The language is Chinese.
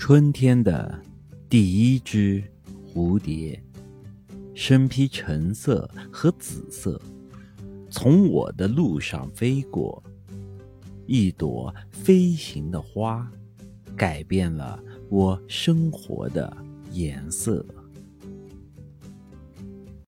春天的第一只蝴蝶身披橙色和紫色从我的路上飞过一朵飞行的花改变了我生活的颜色。